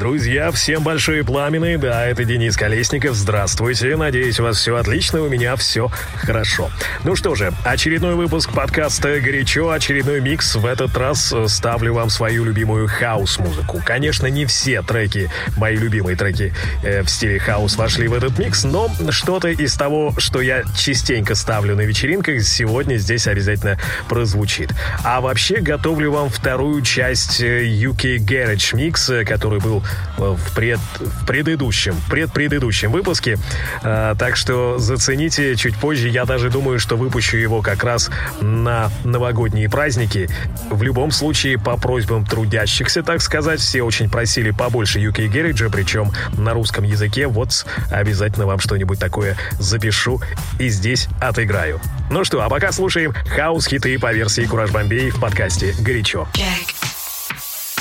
Друзья, всем большие пламены. Да, это Денис Колесников. Здравствуйте. Надеюсь, у вас все отлично, у меня все хорошо. Ну что же, очередной выпуск подкаста «Горячо», очередной микс. В этот раз э, ставлю вам свою любимую хаос-музыку. Конечно, не все треки, мои любимые треки э, в стиле хаос вошли в этот микс, но что-то из того, что я частенько ставлю на вечеринках, сегодня здесь обязательно прозвучит. А вообще готовлю вам вторую часть UK Garage Mix, который был в, пред, в предыдущем, предпредыдущем выпуске. А, так что зацените чуть позже. Я даже думаю, что выпущу его как раз на новогодние праздники. В любом случае, по просьбам трудящихся, так сказать, все очень просили побольше UK Garage, причем на русском языке. Вот обязательно вам что-нибудь такое запишу и здесь отыграю. Ну что, а пока слушаем хаос-хиты по версии Кураж Бомбей в подкасте «Горячо». Jack.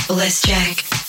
Let's jack.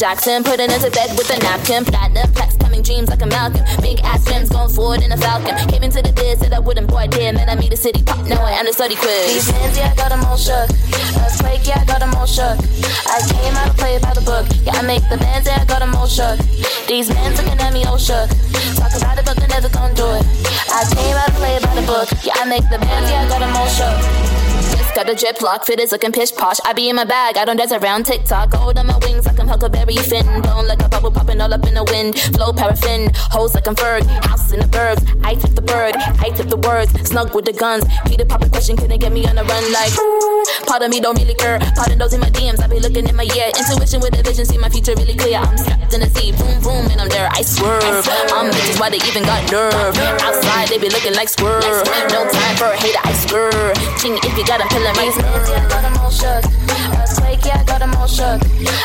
Jackson, put into bed with a napkin. Platinum plaques coming dreams like a Malcolm. Big ass rims going forward in a Falcon. Came into the biz, said I wouldn't boy dear. then I made a city pop, now I am the study quiz. These hands, yeah, I got them all shook. Earthquake, yeah, I got them all shook. I came out to play by the book. Yeah, I make the bands, yeah, I got them all shook. These men looking at me all shook. Talk about it, but they never gonna do it. I came out to play by the book. Yeah, I make the bands, yeah, I got them all shook. Got a drip lock, fit is looking pish posh. I be in my bag, I don't dance around TikTok. Hold on my Huckleberry Finn. Blown like a bubble popping all up in the wind. Flow paraffin, hoes like I'm Ferg. Houses in the burbs, I tip the bird, I tip the words. Snug with the guns. Peter pop a question, can they get me on the run? Like, part of me don't really care. Part of those in my DMs, I be looking in my ear. Intuition with a vision, see my future really clear. I'm strapped in the sea, boom boom, and I'm there. I swerve. I'm bitches, why they even got nerve? Outside, they be looking like swerve. No time for a hater, I swerve. Ching, if you got a pillar, me yeah, Shook. Yeah, I got them all shook.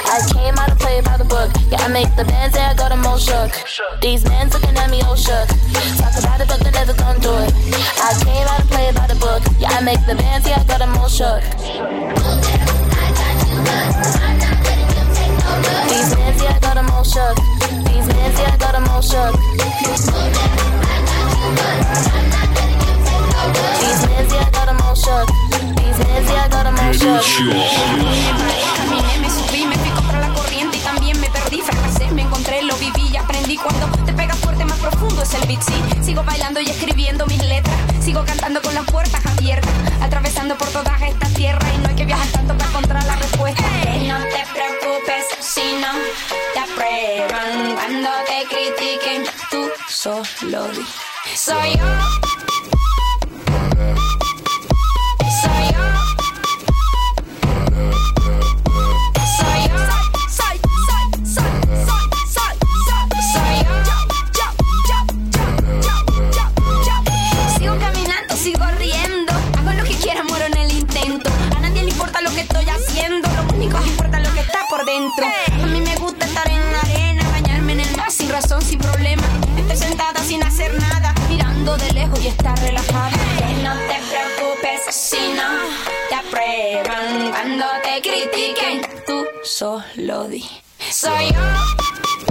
I came out to play by the book. Yeah, I make the bands, yeah, I got them all shook. These men looking at me all shook. Talk about it, but they never gonna do it. I came out to play by the book. Yeah, I make the bands, yeah, I got them all shook. These men, yeah, I got them all shook. These men, yeah, I got them all shook. These men, yeah, I got them all shook. Caminé, me subí, me fui contra la corriente y también me perdí. Fracasé, me encontré, lo viví y aprendí. Cuando te pegas fuerte, más profundo es el beat. Sí, sigo bailando y escribiendo mis letras. Sigo cantando con las puertas abiertas. Atravesando por toda esta tierra. Y no hay que viajar tanto para encontrar la respuesta. no te preocupes si no te aprueban. Cuando te critiquen, tú solo. Soy yo. De lejos y estar relajada. Que no te preocupes si no te aprueban. Cuando te critiquen, tú solo di. Soy yo.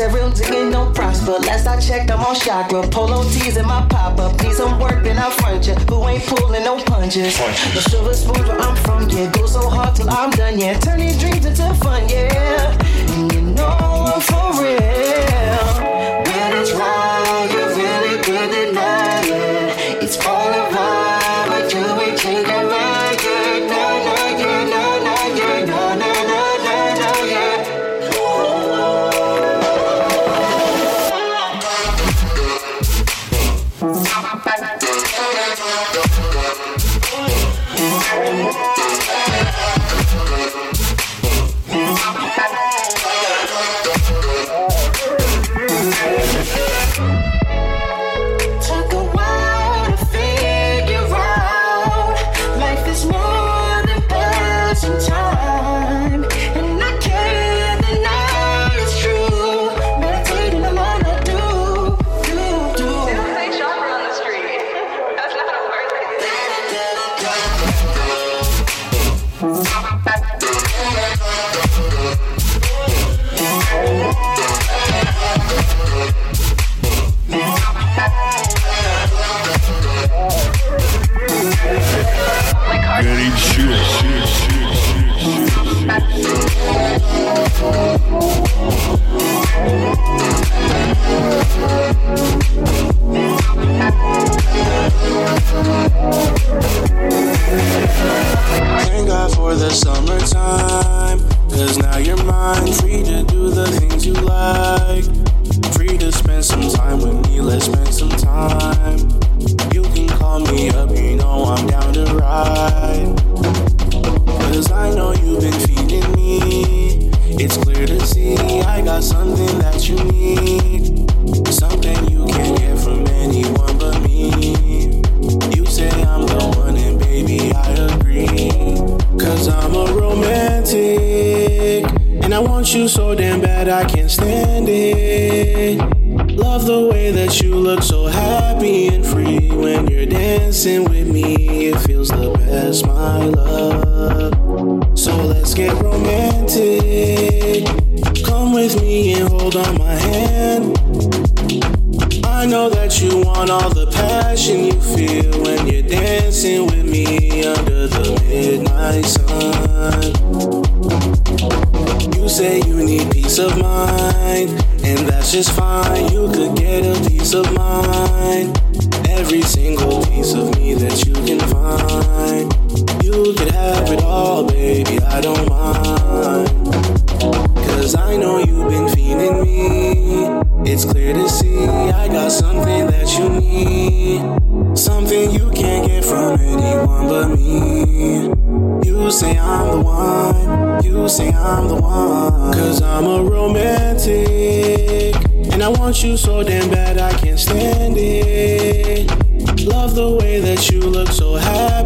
Cheryl digging don't prosper. Last I checked, I'm on chakra. Polo tees in my pop up. Need some work, then I front ya. Who ain't pulling no punches? punches. The sugar smooth where I'm from, yeah. Go so hard till I'm done, yeah. turn these dreams into fun, yeah. And you know I'm for real. But it's right. is fine. so damn bad, I can't stand it. Love the way that you look so happy.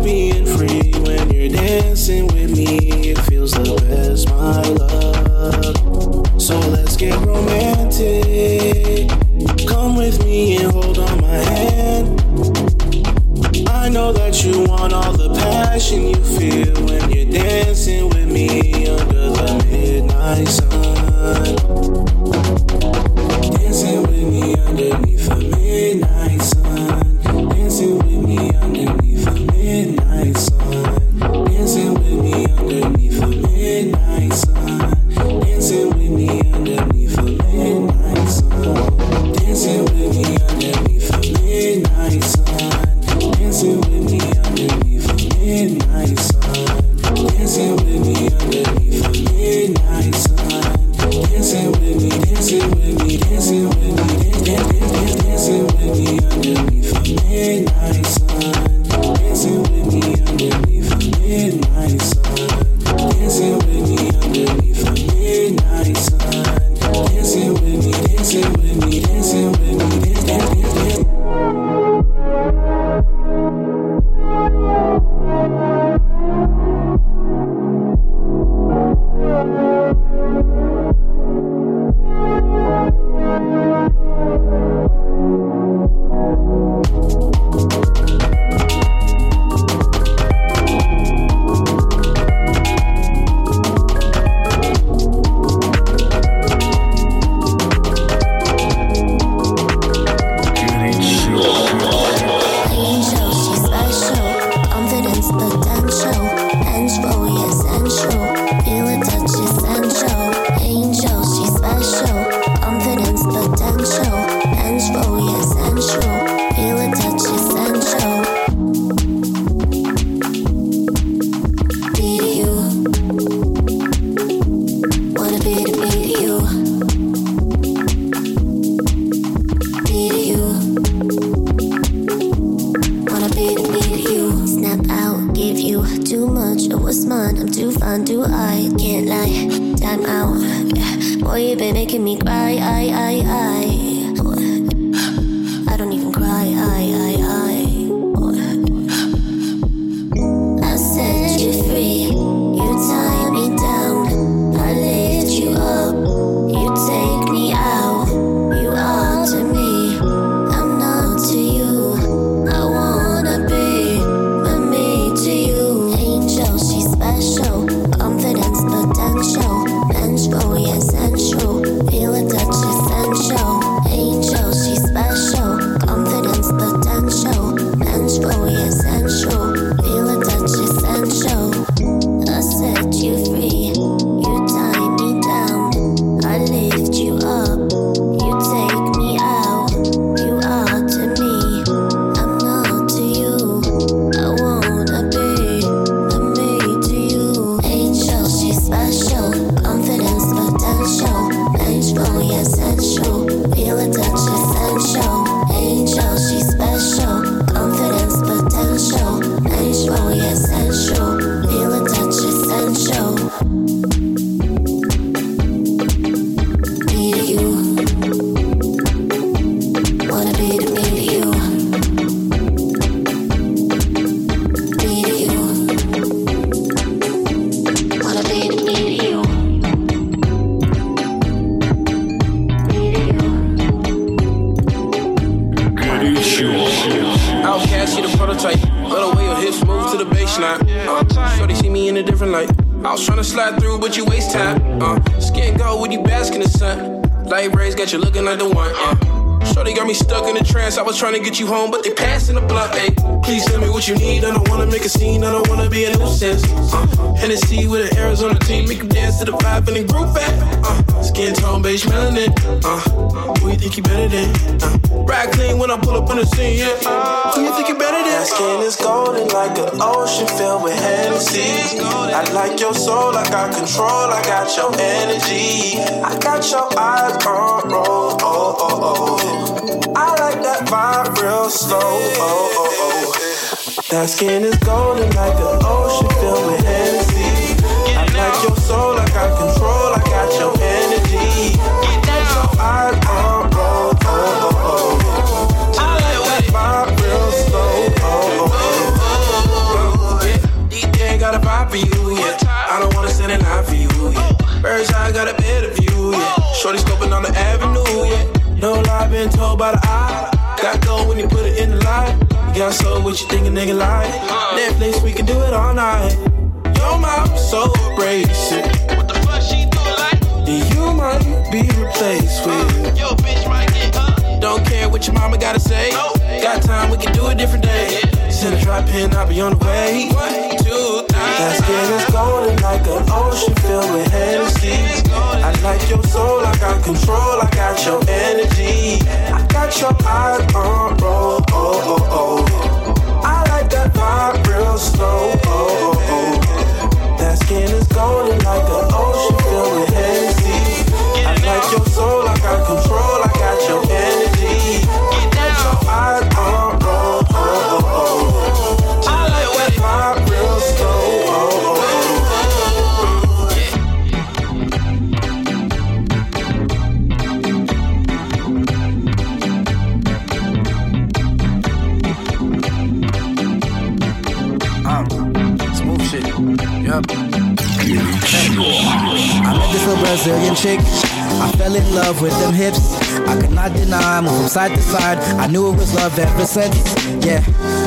You waste time. Uh, skin gold with you bask in the sun. Light rays got you looking like the one. Uh, Shorty got me stuck in a trance. I was trying to get you home, but they passing the blunt. Ayy, please tell me what you need. I don't wanna make a scene. I don't wanna be a nuisance. Uh, Hennessy with an Arizona team, make 'em dance to the vibe and then group back. Uh, skin tone, beige melanin. Uh, who you think you better than? Uh, ride clean when I pull up on the scene. Yeah, who you think you better than? That skin is golden like an ocean filled with Hennessy. I like your soul, I got control, I got your energy. I got your eyes on roll, oh, oh, oh. I like that vibe real slow, oh, oh, oh. That skin is golden like an ocean filled with Hennessy. Bird's eye got a better view, yeah. Shorty scoping on the avenue, yeah. No lie, been told by the eye. Got gold when you put it in the light. You got soul, what you think a nigga like? Netflix, we can do it all night. Your mouth so abrasive. What the fuck she do like? You might be replaced with. Uh, Yo, bitch, might get up. Don't care what your mama gotta say. Got time, we can do a different day. Send a drop in, I'll be on the way. That skin is golden like an ocean filled with Hennessy. I like your soul, I got control, I got your energy. I got your eyes on roll, oh, oh, oh. oh. Side to side. I knew it was love ever since. Yeah,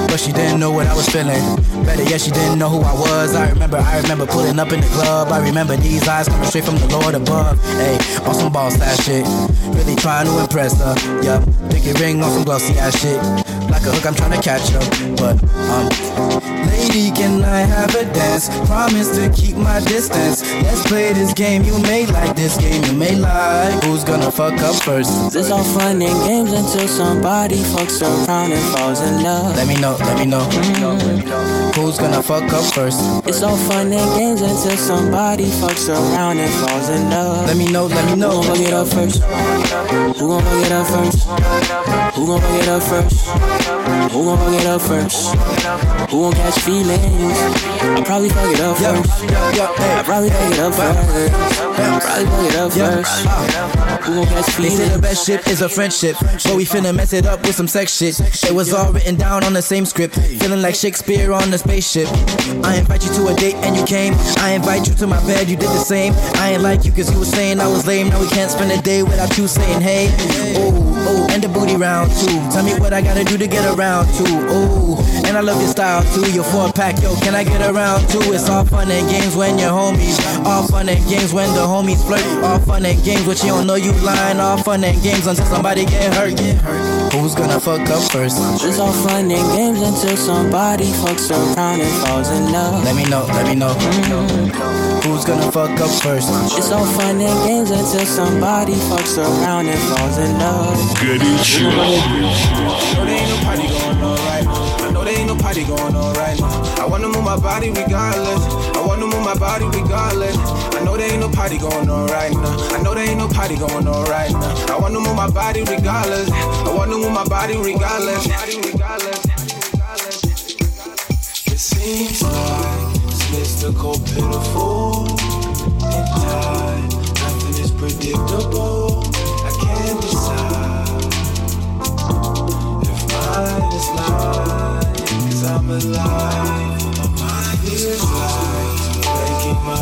but she didn't know what I was feeling. Better yet, she didn't know who I was. I remember, I remember pulling up in the club. I remember these eyes coming straight from the Lord above. Hey, on some boss ass shit. Really trying to impress her. Yup, pinky ring on some glossy ass shit. A hook, I'm trying to catch her. But, um, lady, can I have a dance? Promise to keep my distance. Let's play this game you may like. This game you may like. Who's gonna fuck up first? It's all fun and games until somebody fucks around and falls in love. Let me know, let me know. Who's gonna fuck up first? It's all fun and games until somebody fucks around and falls in love. Let me know, let me Who know. gon' fuck it up first? Who gon' fuck it up first? Who gon' fuck it up first? Who gon' fuck it up first? Who gon' catch feelings? I probably fuck it up first. I probably fuck it up first. I probably fuck it up first. Uh. Who gon' catch They say the best ship is a friendship, but we finna mess it up with some sex shit. It was all written down on the same script, feeling like Shakespeare on the spaceship. I invite you to a date and you came. I invite you to my bed, you did the same. I ain't like you cause you was saying I was lame. Now we can't spend a day without you saying hey. Oh, and the booty round too. Tell me what I gotta do to get around too. Oh, and I love your style too. Your four pack, yo, can I get around too? It's all fun and games when you're homies. All fun and games when the homies flirt. All fun and games, but you don't know you lying. All fun and games until somebody get hurt. Get hurt. Who's gonna fuck up first? It's all fun and games until somebody fucks around and falls in love. Let me know, let me know. Who's gonna fuck up first? It's all fun and games until somebody fucks around and falls in love good. I know there ain't no party going now. I know there ain't no party going now. I wanna move my body regardless. I wanna move my body regardless. I know there ain't no party going on right now. I know there ain't no party going on right now. I wanna move my body regardless. I wanna move my body regardless. It seems like it's mystical, pitiful, In time, Nothing is predictable. Alive. Feels like breaking my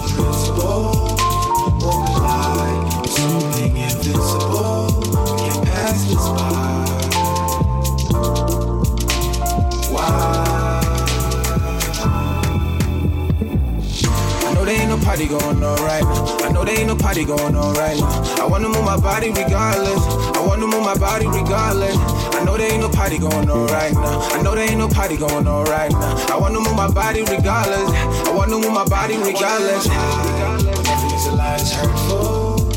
party going on right now. I know there ain't no party going on right now. I wanna move my body regardless. I wanna move my body regardless. I know there ain't no party going on right now. I know there ain't no party going on right now. I wanna move my body regardless. I wanna move my body regardless. Is a it's hurtful.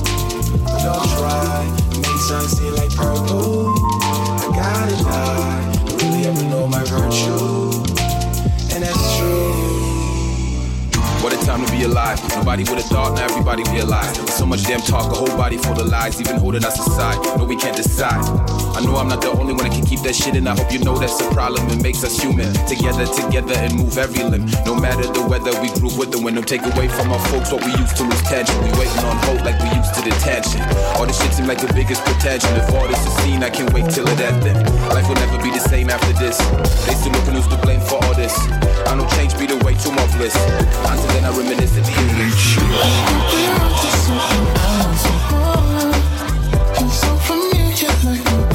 Don't try, make sun see like purple. I gotta die. Really ever know my virtue, be alive. Nobody would have thought, now everybody realize. So much damn talk, a whole body full of lies, even holding us aside. No, we can't decide. I know I'm not the only one that can keep that shit in. I hope you know that's a problem. It makes us human. Together, together, and move every limb. No matter the weather, we grew with the wind. Don't take away from our folks what we used to lose tension. We waiting on hope like we used to detention. All this shit seem like the biggest potential. If all this is seen, I can't wait till it ends. Life will never be the same after this. They still looking who's to blame for all this. I know change be the way to more bliss. Until then, I reminisce in the evening.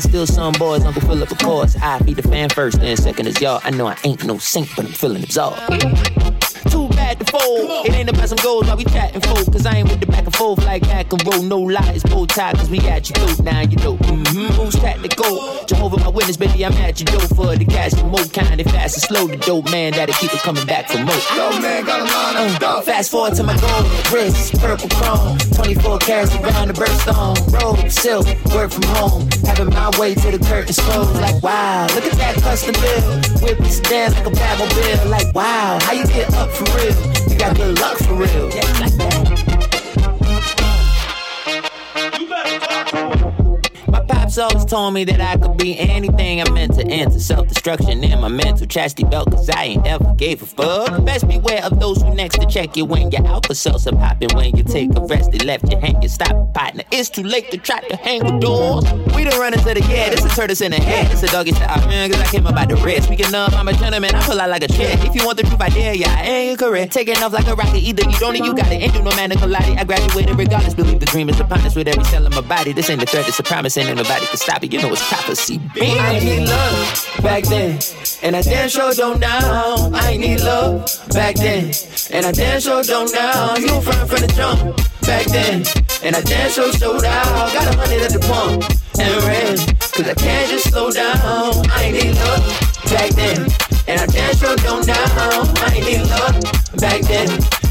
I still some boys, Uncle Philip, of course. I beat the fan first, then second is y'all. I know I ain't no saint, but I'm feeling absorbed. Too bad to fold. It ain't about some goals while we chatting, folk. Cause I ain't with the back and forth like back and roll. No lies, bow tie, cause we got you through. Now you know. Mm-hmm. Who's tactical? Jehovah, my witness, baby, I'm at your door for the cash. The more kind of fast and slow. The dope man that'll keep it coming back for more. Yo, man, got a line uh, Fast forward to my goal. Wrist, purple chrome. 24 carats around the birthstone. Robe, silk, work from home. Having my way to the curtains closed. Like, wow, look at that custom bill. Whip it stand like a Batmobile. Like, wow, how you get up for real? You got good luck for real. Yeah, like that. Always told me that I could be anything I meant to enter. Self destruction in my mental chastity belt, cause I ain't ever gave a fuck. Best beware of those who next to check you when your alka seltzer popping. When you take a rest, they left you hanging. Stop, partner. It's too late to try to hang with doors. We done run into the yeah, this is tortoise in the head. It's a doggy style, man, cause I came about the rest. Speaking of, I'm a gentleman, I pull out like a check. If you want the truth, I dare ya, I ain't correct. Taking off like a rocket, either you don't or you got it. Ain't do no man I graduated regardless, believe the dream is upon us with every cell in my body. This ain't a threat, it's a promise, ain't nobody can stop it. You know it's prophecy. Baby. I need love back then, and I damn sure don't now. I need love back then, and I damn sure don't now. You front from the jump back then, and I damn sure showed out. Got a hundred at the pump and ran, cause I can't just slow down. I need love back then, and I damn sure don't now. I need love back then,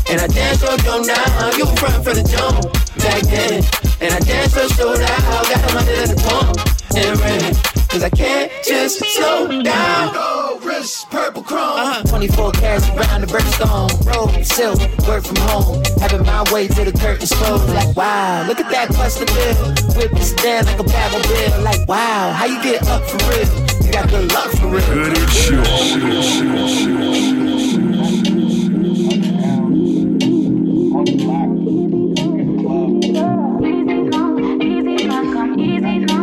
and I damn sure don't now. You front from the jump back then, and I damn sure showed out. Got a hundred at the pump and red. Cause I can't just slow down. Gold wrist, purple chrome. Uh-huh. 24 carats around the birthstone. Robe, silk, work from home. Having my way to the curtains closed. Like, wow, look at that custom bill. Whip this down like a Batmobile. Like, wow, how you get up for real? You got good luck for real. Good Easy come, easy come, easy come.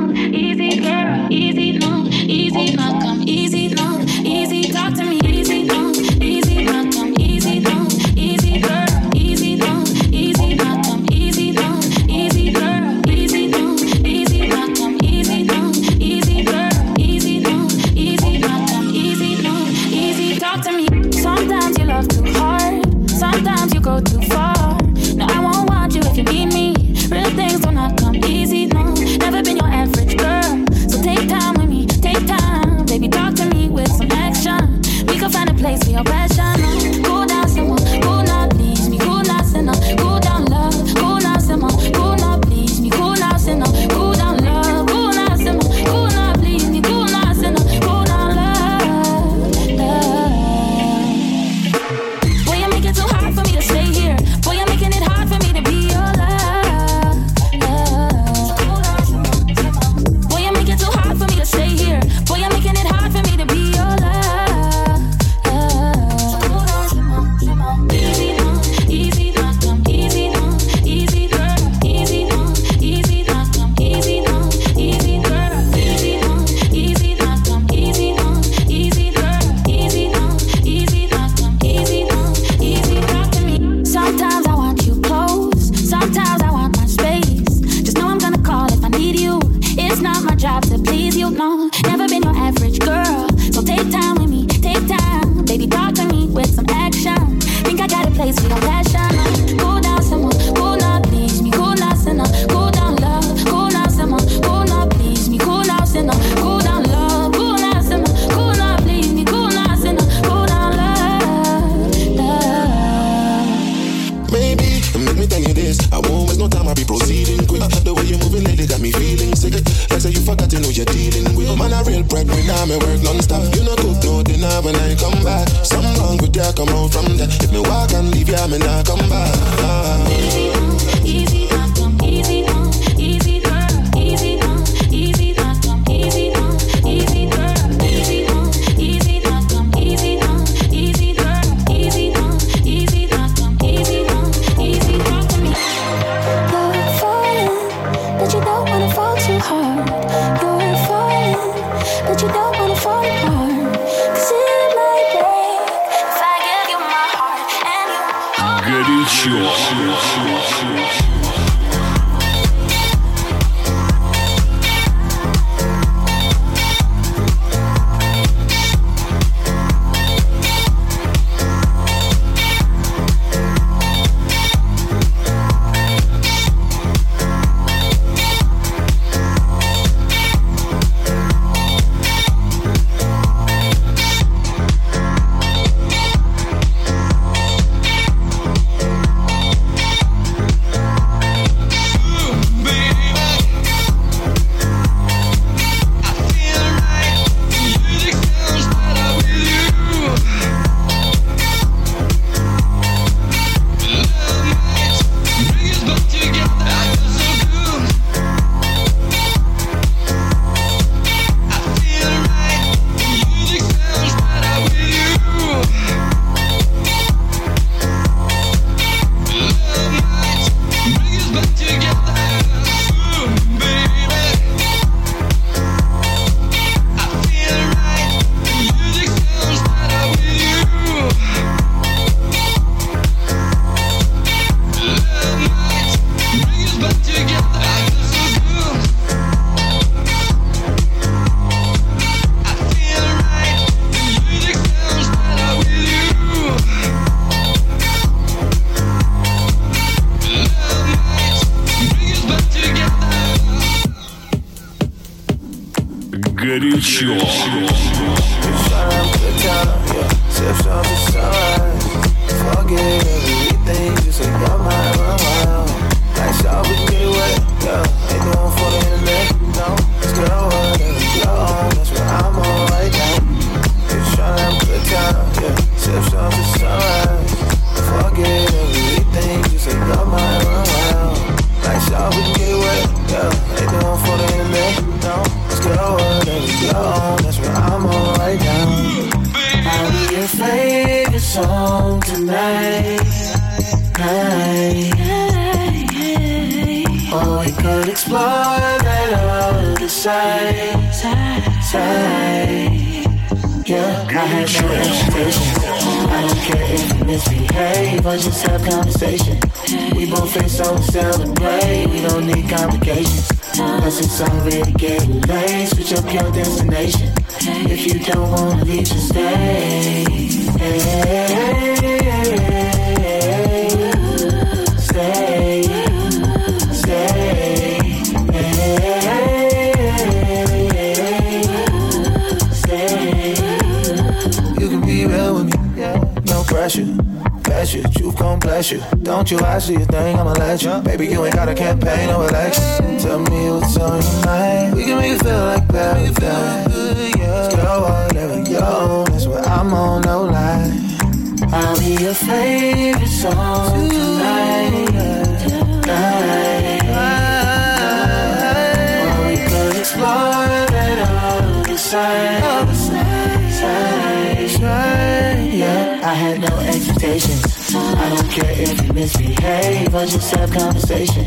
Forget everything, just say your mind wild. Like y'all we can get away, yeah. Ain't no one for the internet, no. It's girl whatever your own, that's what I'm on right now. Just tryna have a good time, yeah. Sip some to sunrise. Forget everything, just say your mind wild. Like y'all we can get away, yeah. Ain't no one for the internet, no. It's girl whatever your own, that's explore that other side. Side. Yeah, I have no expectations. I don't care if you misbehave or just have conversation. We both face so celebrate. We don't need complications. Plus it's already getting late. Switch up your destination. If you don't wanna leave, just stay. Stay. Bless you, truth gon' bless you. Don't you you thing, I'ma let you. Baby, you ain't got a campaign, no election. Tell me what's on your mind. We can make it feel like paradise. Girl, whatever you're on, that's what I'm on, no lie. I'll be your favorite song tonight. Night. Or we could explore that other side. Side. Yeah, I had no expectations. I don't care if you misbehave or just have conversation.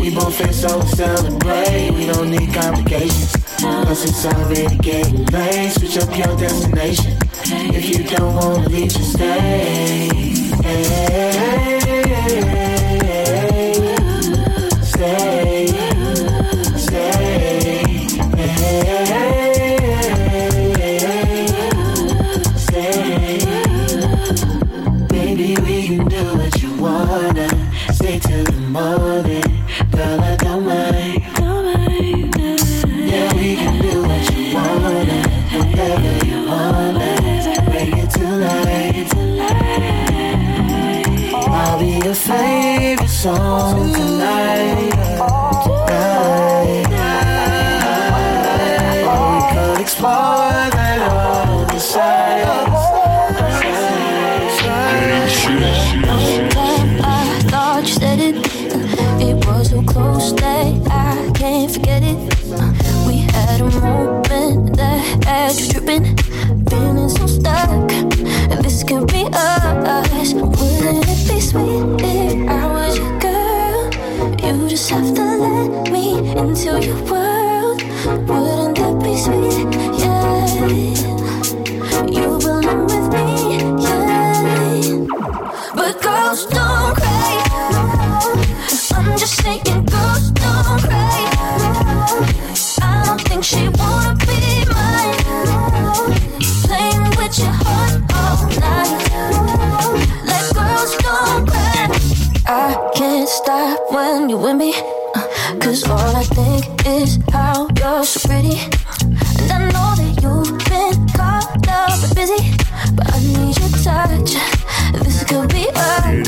We both face so we celebrate. We don't need complications. Plus it's already getting late. Switch up your destination. If you don't wanna leave, just stay. Stay. Song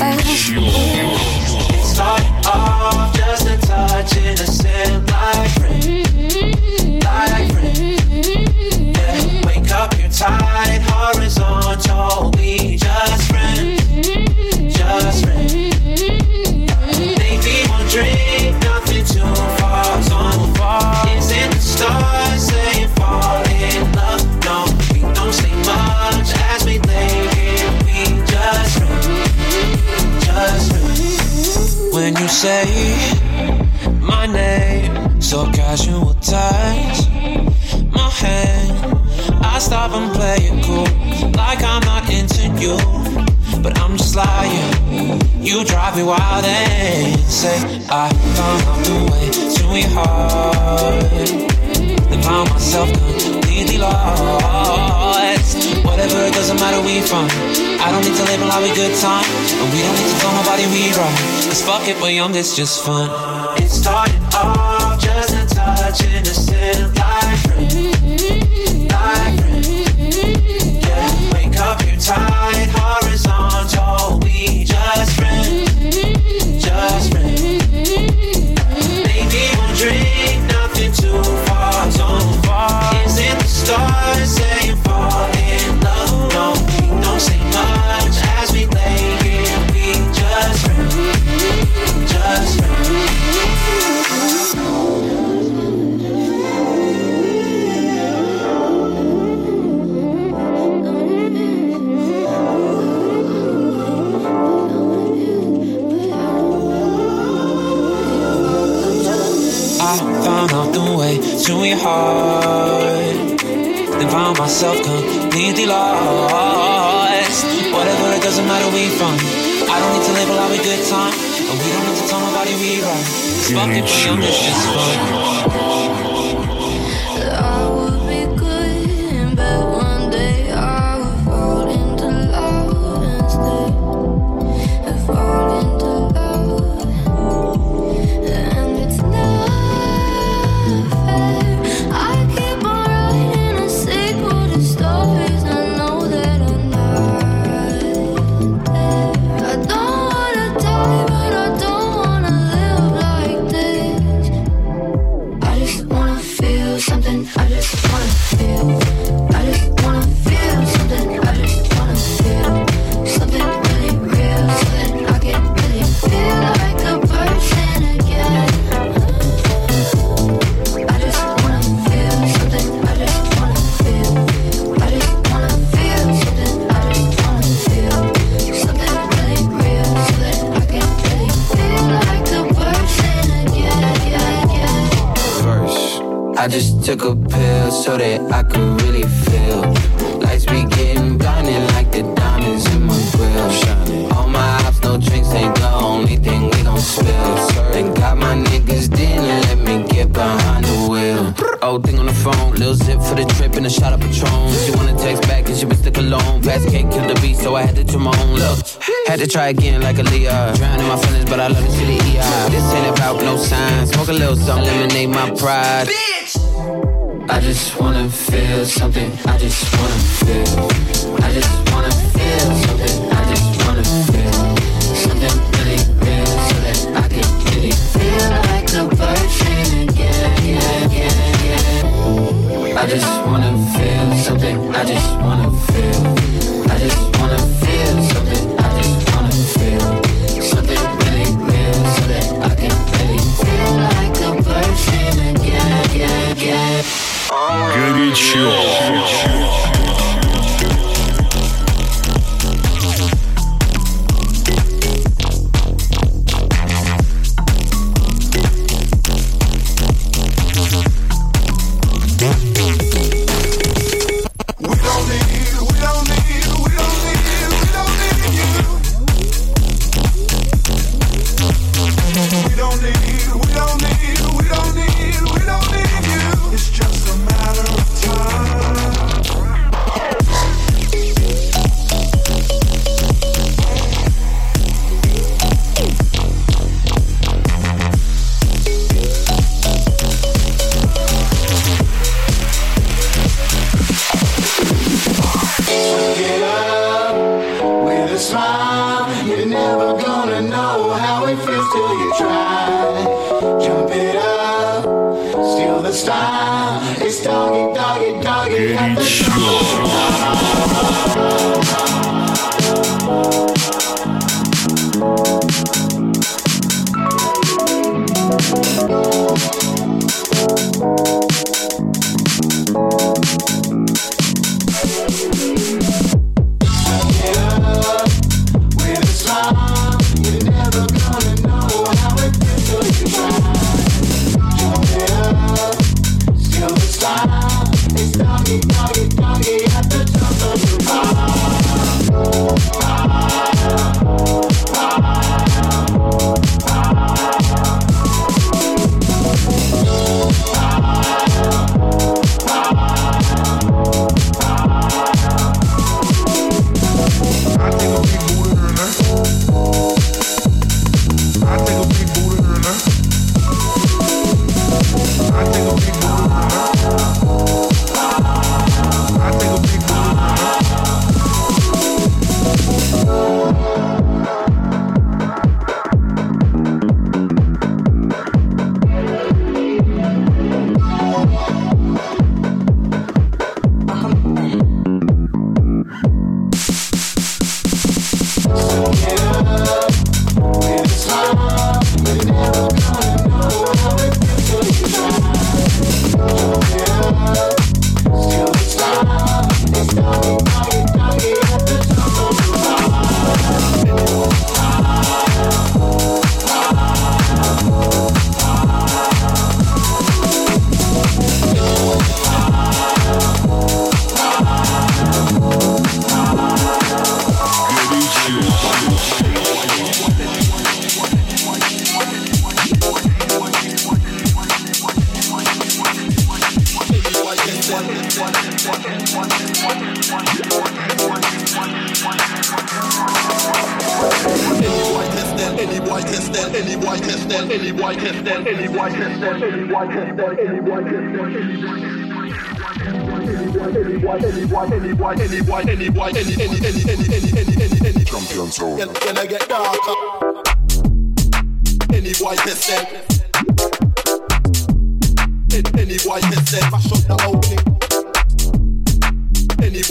us. And play it cool, like I'm not into you, but I'm just lying. You drive me wild and say I found out the way to your heart. Then found myself completely lost. Whatever, it doesn't matter we from. I don't need to live a lot of good time, and we don't need to tell nobody we right. Cause fuck it, we're young, just fun. It started off just a touch innocent your heart. Then found myself completely lost. Whatever, it doesn't matter where you from. I don't need to lot of good time. And we don't need to tell nobody we. Cause fuck it, it's just took a pill so that I could really feel. Lights be getting blinding like the diamonds in my grill. All my ops, no drinks ain't the only thing we gon' spill. Thank God my niggas didn't let me get behind the wheel. Old thing on the phone, little zip for the trip and a shot of Patron. She wanna text back and she been stuck alone. Fast can't kill the beat, so I had to trim my own look. Had to try again like a Leah. Drowning my feelings, but I love see the EI. This ain't about no signs. Smoke a little something, eliminate my pride. I just wanna feel something. I just wanna feel. I just wanna feel something. I just wanna feel something really real, so that I can really feel like a person again, yeah, yeah, yeah. I just wanna feel something. I just wanna feel.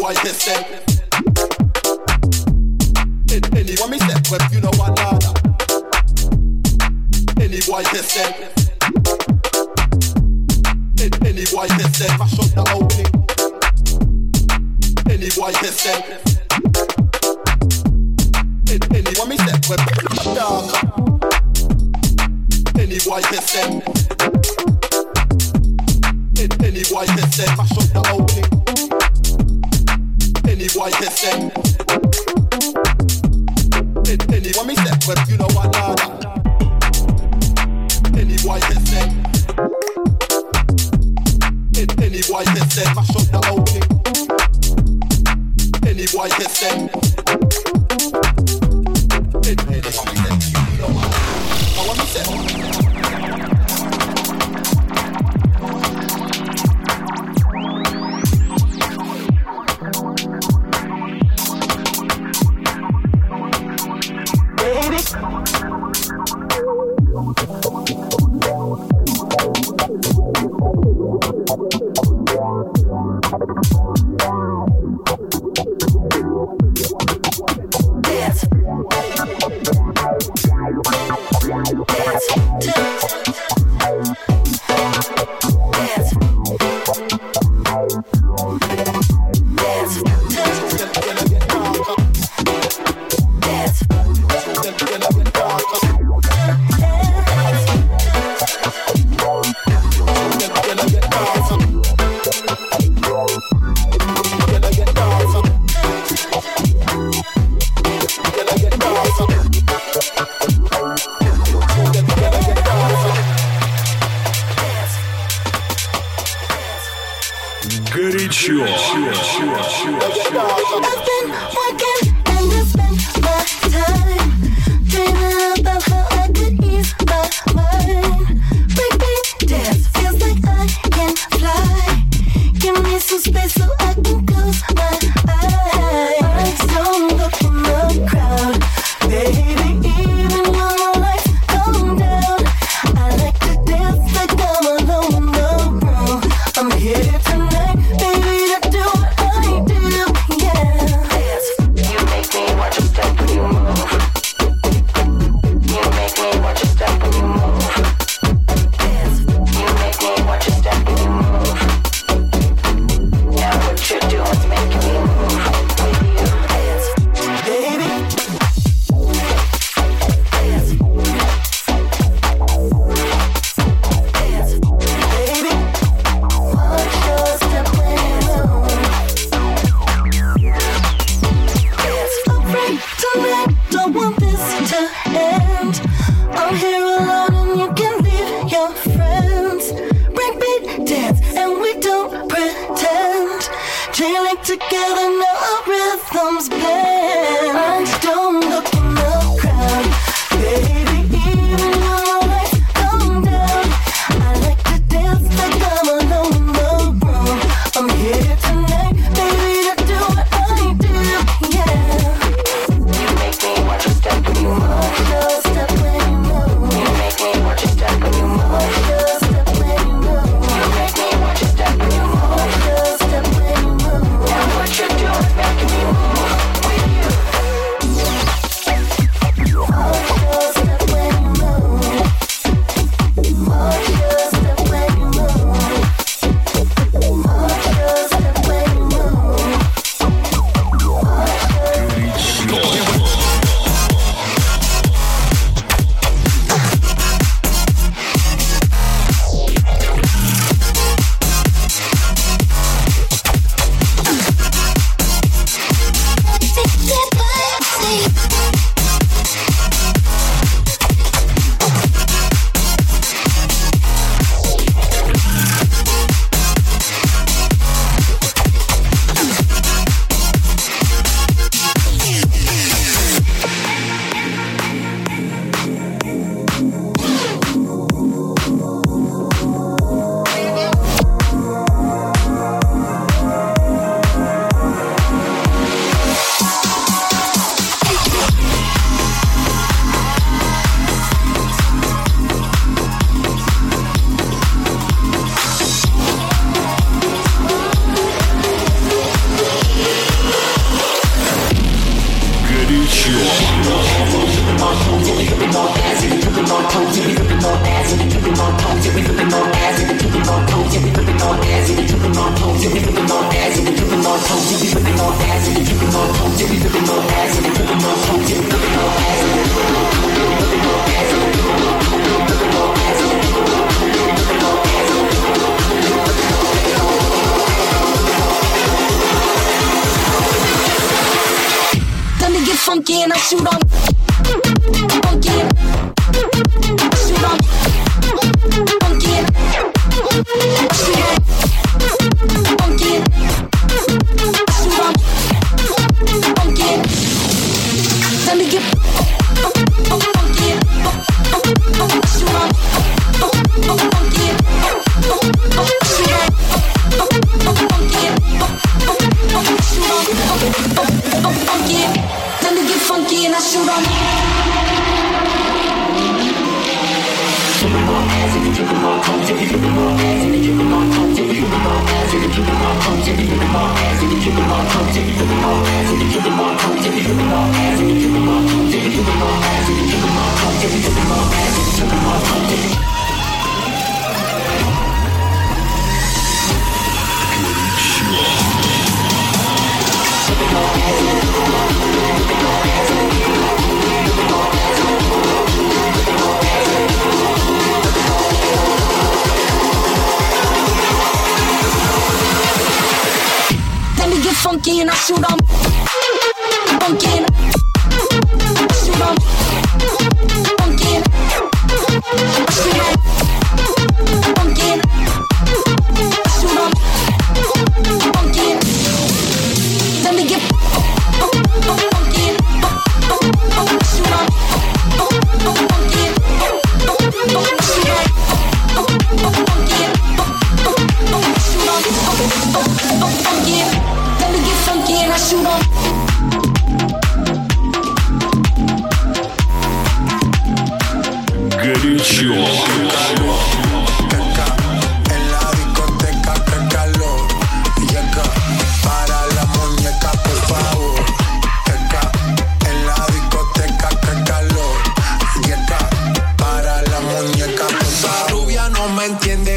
why you said. Anyone me step with you know another. Anyone you said. boy you say. mash up the opening. Any boy you say. Sure. ritual.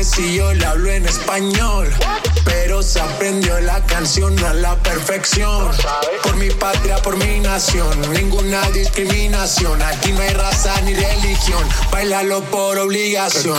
si yo le hablo en español. Pero se aprendió la canción a la perfección. Por mi patria, por mi nación, ninguna discriminación. Aquí no hay raza ni religión, bailalo por obligación.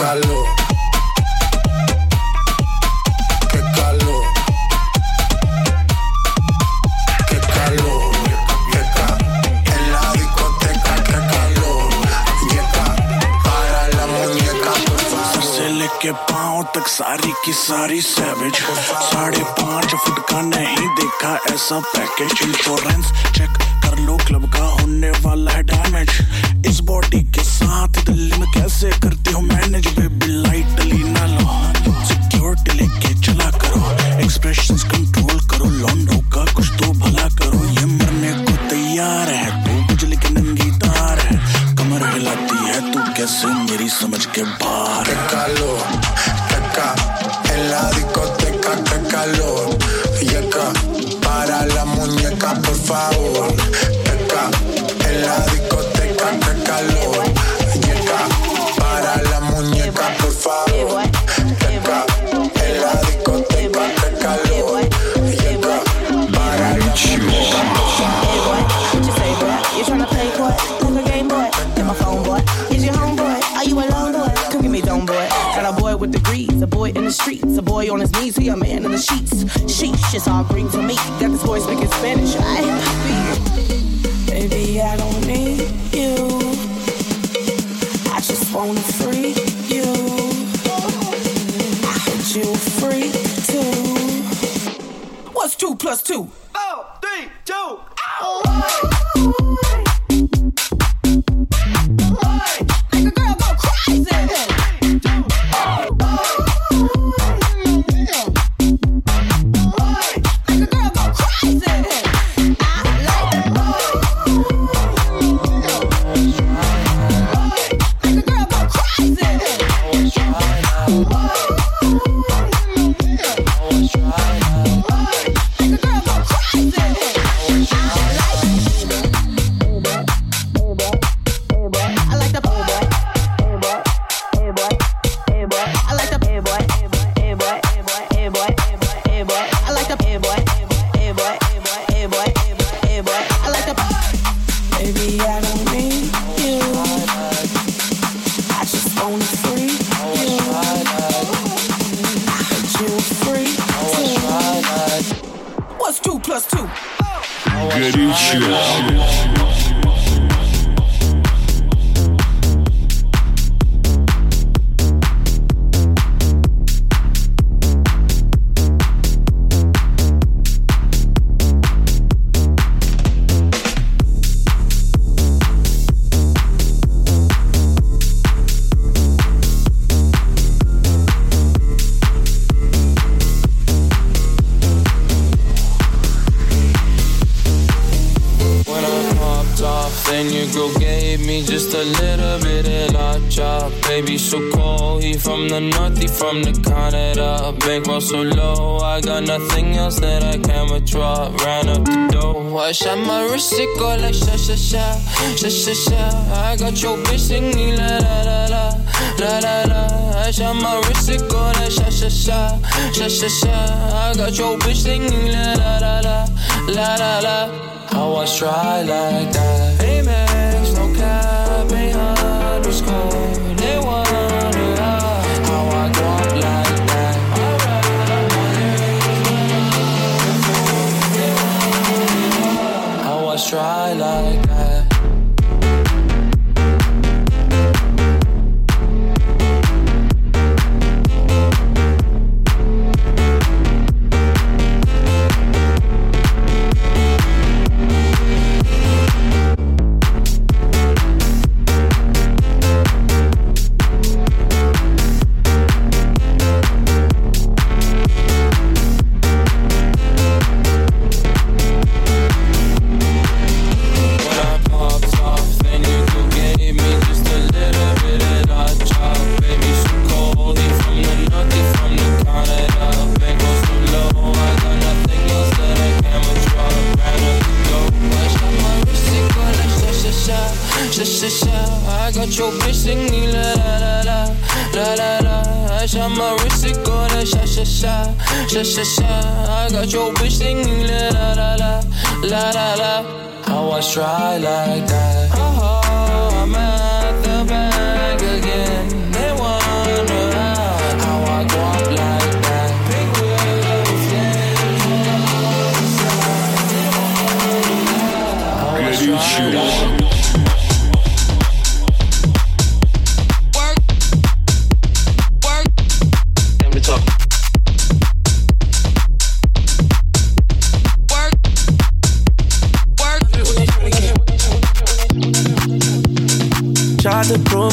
सारी की सारी सैविज साढ़े पाँच foot का नहीं देखा ऐसा package insurance check कर लो क्लब का होने वाला है डैमेज इस बॉडी के साथ दिल्ली में कैसे करती हो मैनेज बेबी लाइट डली ना लो। सिक्योरिटी लेके चला करो। एक्सप्रेशंस कंट्रोल करो। लॉन्डो का कुछ तो भला करो। ये मरने को तैयार है। तू बिजली की नंगी तार है। कमर हिलाती है। तू कैसे मेरी समझ के बाहर Qué en la discoteca, qué calor. Yeca, para la muñeca, por favor. On his knees, he a man in the sheets. Sheesh, it's all green to me. Got this boy speaking Spanish. I Baby, I don't need you. I just wanna free you. I heard you free too. What's two plus two? I got your bitch singing la la la la, la la la. I was try like that. Amex, your bitch singing la la la la, la la la. I shot my wrist, it go like sha sha sha, sha sha sha. I got your bitch singing la la la la, la la la. I try like that. Oh,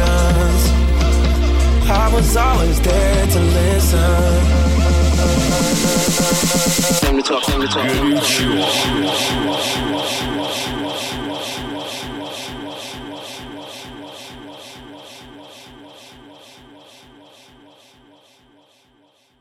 questions. I was always there to listen. Time to talk, time to talk.